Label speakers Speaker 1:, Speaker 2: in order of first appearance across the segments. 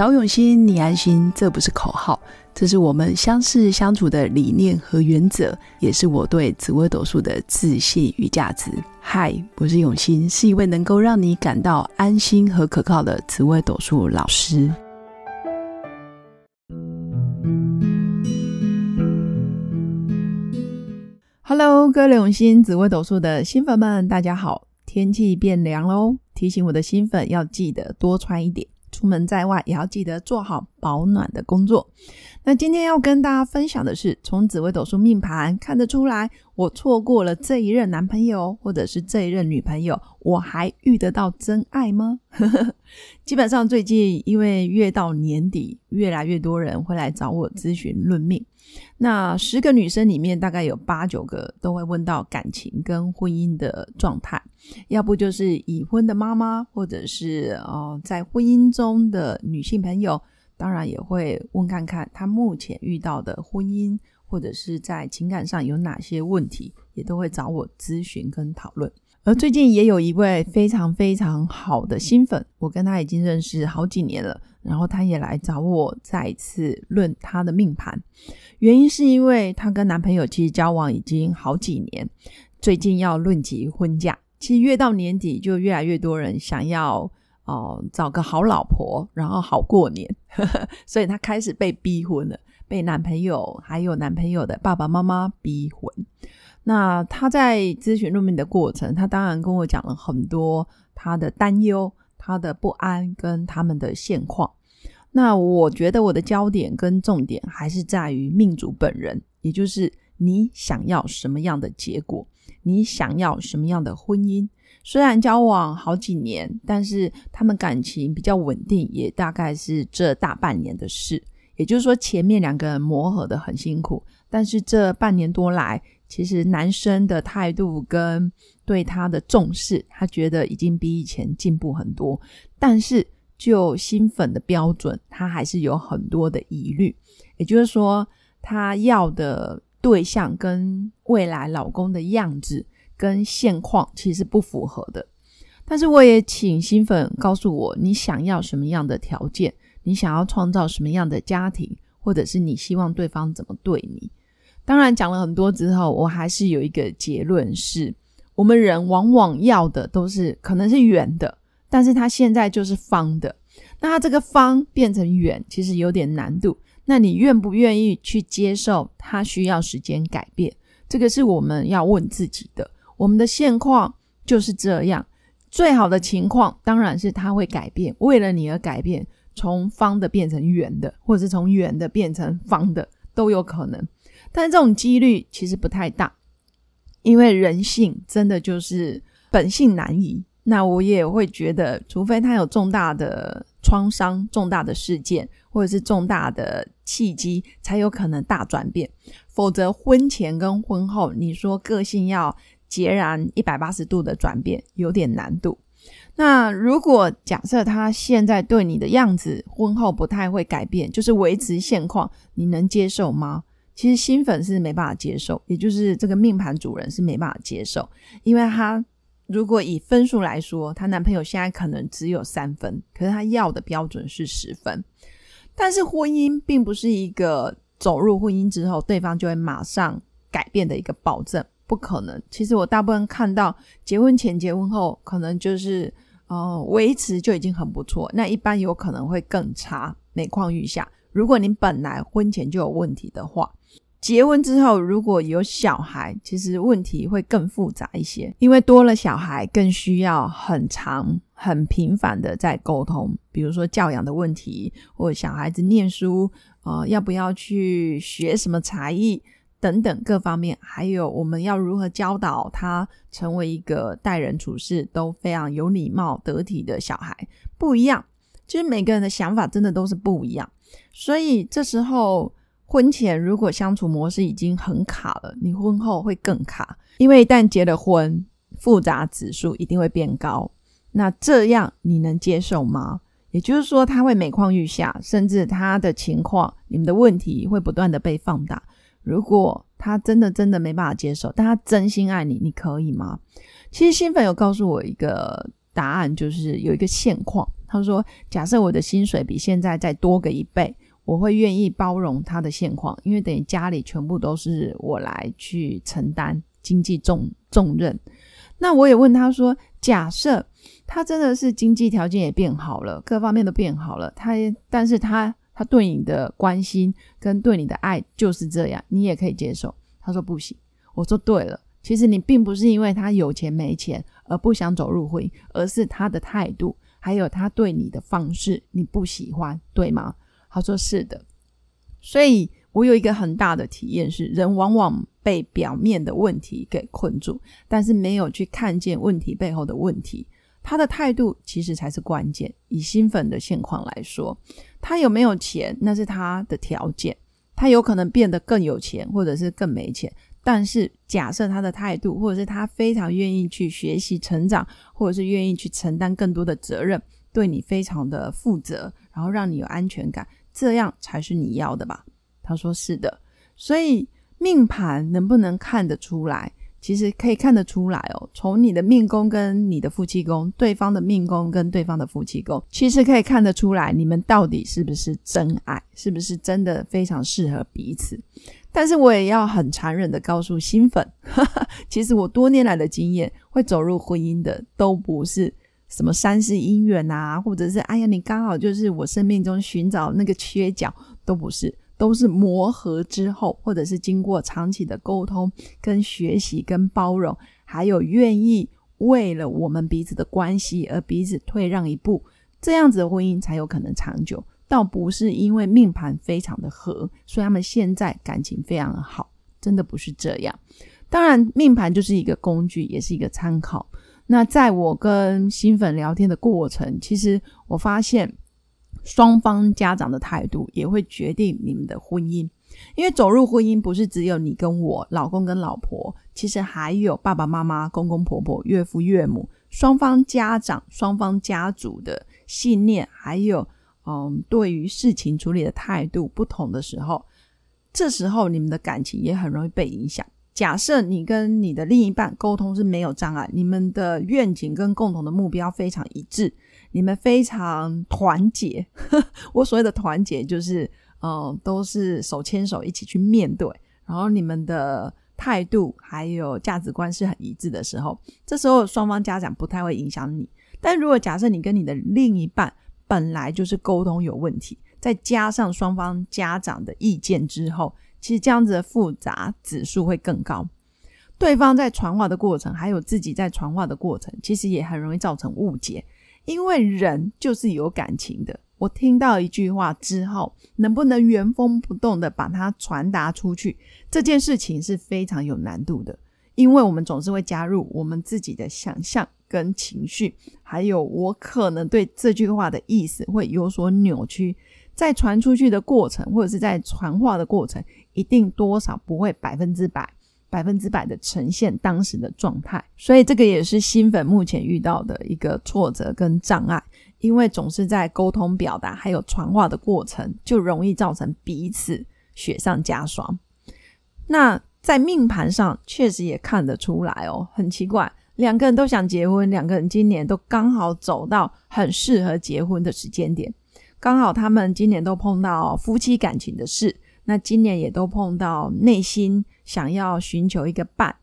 Speaker 1: 找永新，你安心，这不是口号，这是我们相识相处的理念和原则，也是我对紫微斗数的自信与价值。嗨，我是永新，是一位能够让你感到安心和可靠的紫微斗数老师。Hello，各位永新紫微斗数的新粉们，大家好！天气变凉喽，提醒我的新粉要记得多穿一点。出门在外也要记得做好保暖的工作。那今天要跟大家分享的是，从紫微斗数命盘看得出来，我错过了这一任男朋友或者是这一任女朋友，我还遇得到真爱吗？基本上最近因为越到年底，越来越多人会来找我咨询论命。那十个女生里面，大概有八九个都会问到感情跟婚姻的状态，要不就是已婚的妈妈，或者是哦在婚姻中的女性朋友，当然也会问看看她目前遇到的婚姻或者是在情感上有哪些问题，也都会找我咨询跟讨论。而最近也有一位非常非常好的新粉，我跟他已经认识好几年了，然后他也来找我再次论他的命盘，原因是因为她跟男朋友其实交往已经好几年，最近要论及婚嫁，其实越到年底就越来越多人想要哦找个好老婆，然后好过年，所以她开始被逼婚了，被男朋友还有男朋友的爸爸妈妈逼婚。那他在咨询入命的过程，他当然跟我讲了很多他的担忧、他的不安跟他们的现况。那我觉得我的焦点跟重点还是在于命主本人，也就是你想要什么样的结果，你想要什么样的婚姻。虽然交往好几年，但是他们感情比较稳定，也大概是这大半年的事。也就是说，前面两个人磨合的很辛苦，但是这半年多来。其实男生的态度跟对他的重视，他觉得已经比以前进步很多。但是就新粉的标准，他还是有很多的疑虑。也就是说，他要的对象跟未来老公的样子跟现况其实不符合的。但是我也请新粉告诉我，你想要什么样的条件？你想要创造什么样的家庭？或者是你希望对方怎么对你？当然讲了很多之后，我还是有一个结论是：我们人往往要的都是可能是圆的，但是它现在就是方的。那它这个方变成圆，其实有点难度。那你愿不愿意去接受？它需要时间改变，这个是我们要问自己的。我们的现况就是这样，最好的情况当然是它会改变，为了你而改变，从方的变成圆的，或者是从圆的变成方的都有可能。但这种几率其实不太大，因为人性真的就是本性难移。那我也会觉得，除非他有重大的创伤、重大的事件，或者是重大的契机，才有可能大转变。否则，婚前跟婚后，你说个性要截然一百八十度的转变，有点难度。那如果假设他现在对你的样子，婚后不太会改变，就是维持现况，你能接受吗？其实新粉是没办法接受，也就是这个命盘主人是没办法接受，因为他如果以分数来说，她男朋友现在可能只有三分，可是他要的标准是十分。但是婚姻并不是一个走入婚姻之后，对方就会马上改变的一个保证，不可能。其实我大部分看到结婚前、结婚后，可能就是呃维持就已经很不错，那一般有可能会更差，每况愈下。如果你本来婚前就有问题的话，结婚之后如果有小孩，其实问题会更复杂一些，因为多了小孩，更需要很长、很频繁的在沟通。比如说教养的问题，或小孩子念书，呃，要不要去学什么才艺等等各方面，还有我们要如何教导他成为一个待人处事都非常有礼貌、得体的小孩，不一样。其实每个人的想法真的都是不一样，所以这时候。婚前如果相处模式已经很卡了，你婚后会更卡，因为一旦结了婚，复杂指数一定会变高。那这样你能接受吗？也就是说，他会每况愈下，甚至他的情况，你们的问题会不断的被放大。如果他真的真的没办法接受，但他真心爱你，你可以吗？其实新粉有告诉我一个答案，就是有一个现况，他说：“假设我的薪水比现在再多个一倍，我会愿意包容他的现况，因为等于家里全部都是我来去承担经济重重任。”那我也问他说：“假设他真的是经济条件也变好了，各方面都变好了，他但是他他对你的关心跟对你的爱就是这样，你也可以接受？”他说：“不行。”我说：“对了。”其实你并不是因为他有钱没钱而不想走入婚姻，而是他的态度，还有他对你的方式你不喜欢，对吗？他说是的。所以我有一个很大的体验是，人往往被表面的问题给困住，但是没有去看见问题背后的问题。他的态度其实才是关键。以新粉的现况来说，他有没有钱那是他的条件，他有可能变得更有钱，或者是更没钱。但是，假设他的态度，或者是他非常愿意去学习成长，或者是愿意去承担更多的责任，对你非常的负责，然后让你有安全感，这样才是你要的吧？他说是的。所以命盘能不能看得出来？其实可以看得出来哦。从你的命宫跟你的夫妻宫，对方的命宫跟对方的夫妻宫，其实可以看得出来，你们到底是不是真爱，是不是真的非常适合彼此。但是我也要很残忍的告诉新粉，其实我多年来的经验，会走入婚姻的都不是什么三世姻缘啊，或者是哎呀你刚好就是我生命中寻找那个缺角，都不是，都是磨合之后，或者是经过长期的沟通、跟学习、跟包容，还有愿意为了我们彼此的关系而彼此退让一步，这样子的婚姻才有可能长久。倒不是因为命盘非常的合，所以他们现在感情非常的好，真的不是这样。当然，命盘就是一个工具，也是一个参考。那在我跟新粉聊天的过程，其实我发现双方家长的态度也会决定你们的婚姻。因为走入婚姻不是只有你跟我老公跟老婆，其实还有爸爸妈妈、公公婆婆、岳父岳母，双方家长、双方家族的信念，还有。嗯，对于事情处理的态度不同的时候，这时候你们的感情也很容易被影响。假设你跟你的另一半沟通是没有障碍，你们的愿景跟共同的目标非常一致，你们非常团结。我所谓的团结，就是嗯，都是手牵手一起去面对，然后你们的态度还有价值观是很一致的时候，这时候双方家长不太会影响你。但如果假设你跟你的另一半，本来就是沟通有问题，再加上双方家长的意见之后，其实这样子的复杂指数会更高。对方在传话的过程，还有自己在传话的过程，其实也很容易造成误解。因为人就是有感情的，我听到一句话之后，能不能原封不动的把它传达出去，这件事情是非常有难度的。因为我们总是会加入我们自己的想象。跟情绪，还有我可能对这句话的意思会有所扭曲，在传出去的过程，或者是在传话的过程，一定多少不会百分之百、百分之百的呈现当时的状态。所以这个也是新粉目前遇到的一个挫折跟障碍，因为总是在沟通表达还有传话的过程，就容易造成彼此雪上加霜。那在命盘上确实也看得出来哦，很奇怪。两个人都想结婚，两个人今年都刚好走到很适合结婚的时间点，刚好他们今年都碰到夫妻感情的事，那今年也都碰到内心想要寻求一个伴。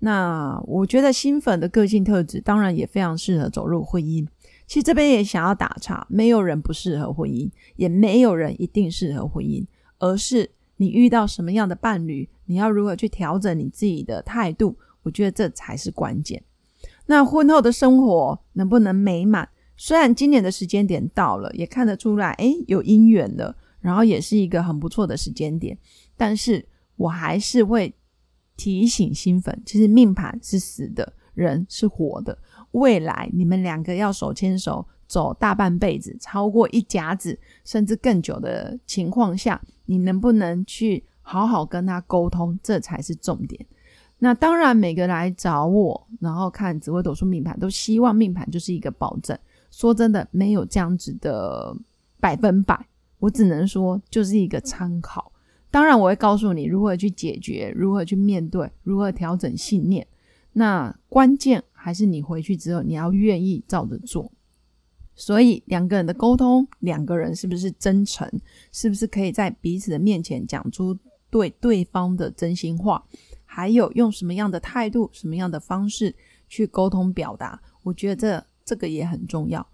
Speaker 1: 那我觉得新粉的个性特质当然也非常适合走入婚姻。其实这边也想要打岔，没有人不适合婚姻，也没有人一定适合婚姻，而是你遇到什么样的伴侣，你要如何去调整你自己的态度，我觉得这才是关键。那婚后的生活能不能美满？虽然今年的时间点到了，也看得出来，诶，有姻缘了，然后也是一个很不错的时间点。但是我还是会提醒新粉，其实命盘是死的，人是活的。未来你们两个要手牵手走大半辈子，超过一甲子甚至更久的情况下，你能不能去好好跟他沟通？这才是重点。那当然，每个来找我，然后看紫微斗数命盘，都希望命盘就是一个保证。说真的，没有这样子的百分百，我只能说就是一个参考。当然，我会告诉你如何去解决，如何去面对，如何调整信念。那关键还是你回去之后，你要愿意照着做。所以两个人的沟通，两个人是不是真诚，是不是可以在彼此的面前讲出对对方的真心话，还有用什么样的态度、什么样的方式去沟通表达，我觉得这这个也很重要。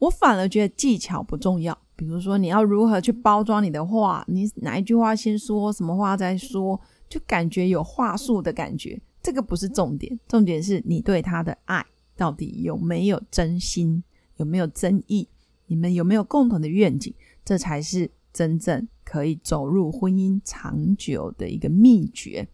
Speaker 1: 我反而觉得技巧不重要，比如说你要如何去包装你的话，你哪一句话先说，什么话再说，就感觉有话术的感觉，这个不是重点，重点是你对他的爱到底有没有真心。有没有争议？你们有没有共同的愿景？这才是真正可以走入婚姻长久的一个秘诀。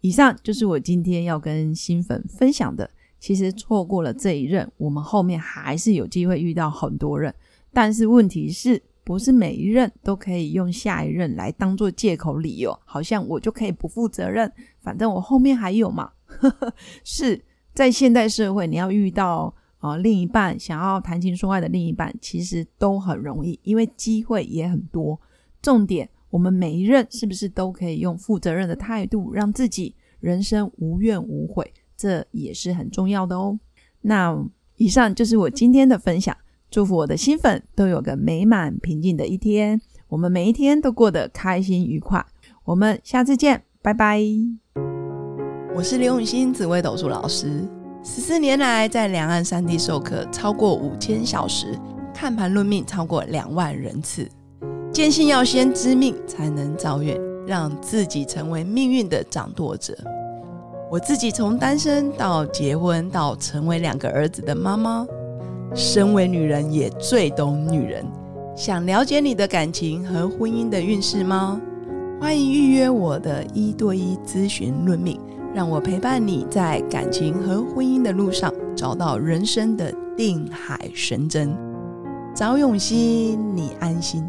Speaker 1: 以上就是我今天要跟新粉分享的。其实错过了这一任，我们后面还是有机会遇到很多任。但是问题是不是每一任都可以用下一任来当做借口理由？好像我就可以不负责任，反正我后面还有嘛？是在现代社会，你要遇到。啊，另一半想要谈情说爱的另一半，其实都很容易，因为机会也很多。重点，我们每一任是不是都可以用负责任的态度，让自己人生无怨无悔？这也是很重要的哦。那以上就是我今天的分享，祝福我的新粉都有个美满平静的一天，我们每一天都过得开心愉快。我们下次见，拜拜。
Speaker 2: 我是刘永新紫微斗数老师。十四年来，在两岸三地授课超过五千小时，看盘论命超过两万人次。坚信要先知命，才能造运，让自己成为命运的掌舵者。我自己从单身到结婚，到成为两个儿子的妈妈，身为女人也最懂女人。想了解你的感情和婚姻的运势吗？欢迎预约我的一对一咨询论命。让我陪伴你在感情和婚姻的路上，找到人生的定海神针。找永熙，你安心。